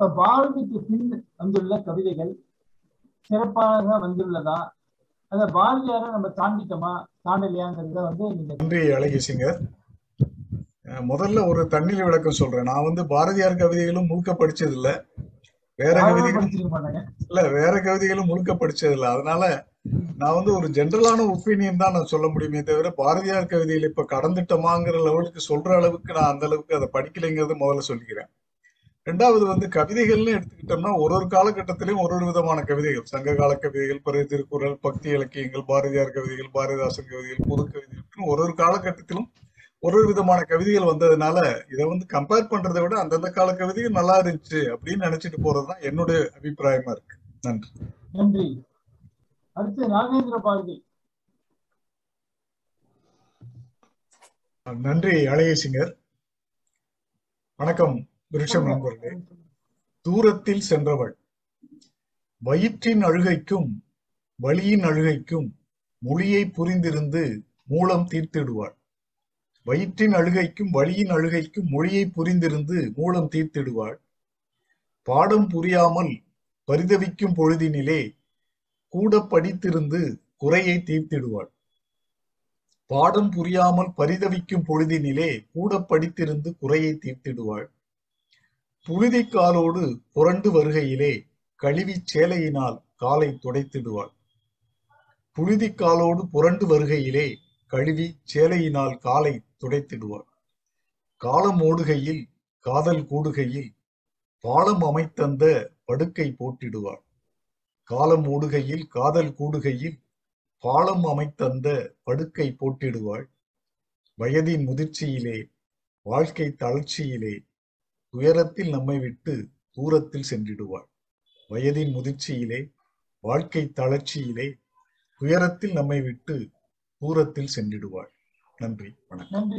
இப்ப பாரதிக்கு பின் வந்துள்ள கவிதைகள் சிறப்பாக வந்துள்ளதா? அந்த பாரதியாரை நம்ம தாண்டிட்டோமா? தாண்டலையாங்கிறத வந்து நீங்க நன்றி அழகி சிங்கர் அஹ் முதல்ல ஒரு தண்ணீர் விளக்கம் சொல்றேன். நான் வந்து பாரதியார் கவிதைகளும் முழுக்க படிச்சது இல்ல வேற கவிதைகளும் இல்ல வேற கவிதைகளும் முழுக்க படிச்சது இல்ல அதனால நான் வந்து ஒரு ஜென்ரலான ஒப்பீனியன் தான் நான் சொல்ல முடியுமே தவிர பாரதியார் கவிதைகள் இப்ப கடந்துட்டோமாங்கிற லெவலுக்கு சொல்ற அளவுக்கு நான் அந்த அளவுக்கு அதை படிக்கலைங்கிறத முதல்ல சொல்லிக்கிறேன். ரெண்டாவது வந்து கவிதைகள்னு எடுத்துக்கிட்டோம்னா ஒரு ஒரு காலகட்டத்திலையும் ஒரு ஒரு விதமான கவிதைகள். சங்க கால கவிதைகள் பிறகு திருக்குறள் பக்தி இலக்கியங்கள் பாரதியார் கவிதைகள் பாரதிதாசன் கவிதைகள் புது கவிதைகள் ஒரு ஒரு காலகட்டத்திலும் ஒரு ஒரு விதமான கவிதைகள் வந்ததுனால இதை வந்து கம்பேர் பண்றதை விட அந்தந்த கால கவிதைகள் நல்லா இருந்துச்சு அப்படின்னு நினைச்சிட்டு போறதுதான் என்னுடைய அபிப்பிராயமா இருக்கு. நன்றி. நன்றி. அடுத்து நாகேந்திர பாரதி நன்றி அழகிய சிங்கர். வணக்கம். விருட்சம் நண்பர்களே தூரத்தில் சென்றவள். வயிற்றின் அழுகைக்கும் வலியின் அழுகைக்கும் மொழியை புரிந்திருந்து மூலம் தீர்த்திடுவாள். வயிற்றின் அழுகைக்கும் வலியின் அழுகைக்கும் மொழியை புரிந்திருந்து மூலம் தீர்த்திடுவாள். பாடம் புரியாமல் பரிதவிக்கும் பொழுதினிலே கூட படித்திருந்து குறையை தீர்த்திடுவாள். பாடம் புரியாமல் பரிதவிக்கும் பொழுதினிலே கூட படித்திருந்து குறையை தீர்த்திடுவாள். புழுதி காலோடு புரண்டு வருகையிலே கழுவி சேலையினால் காலை துடைத்திடுவாள். புழுதி காலோடு புரண்டு வருகையிலே கழுவி சேலையினால் காலை துடைத்திடுவாள். காலம் ஓடுகையில் காதல் கூடுகையில் பாலம் அமைத்தந்த படுக்கை போட்டிடுவாள். காலம் ஓடுகையில் காதல் கூடுகையில் பாலம் அமைத்தந்த படுக்கை போட்டிடுவாள். வயதின் முதிர்ச்சியிலே வாழ்க்கை தளர்ச்சியிலே துயரத்தில் நம்மை விட்டு தூரத்தில் சென்றிடுவாள். வயதின் முதிர்ச்சியிலே வாழ்க்கை தளர்ச்சியிலே துயரத்தில் நம்மை விட்டு தூரத்தில் சென்றிடுவாள். நன்றி வணக்கம்.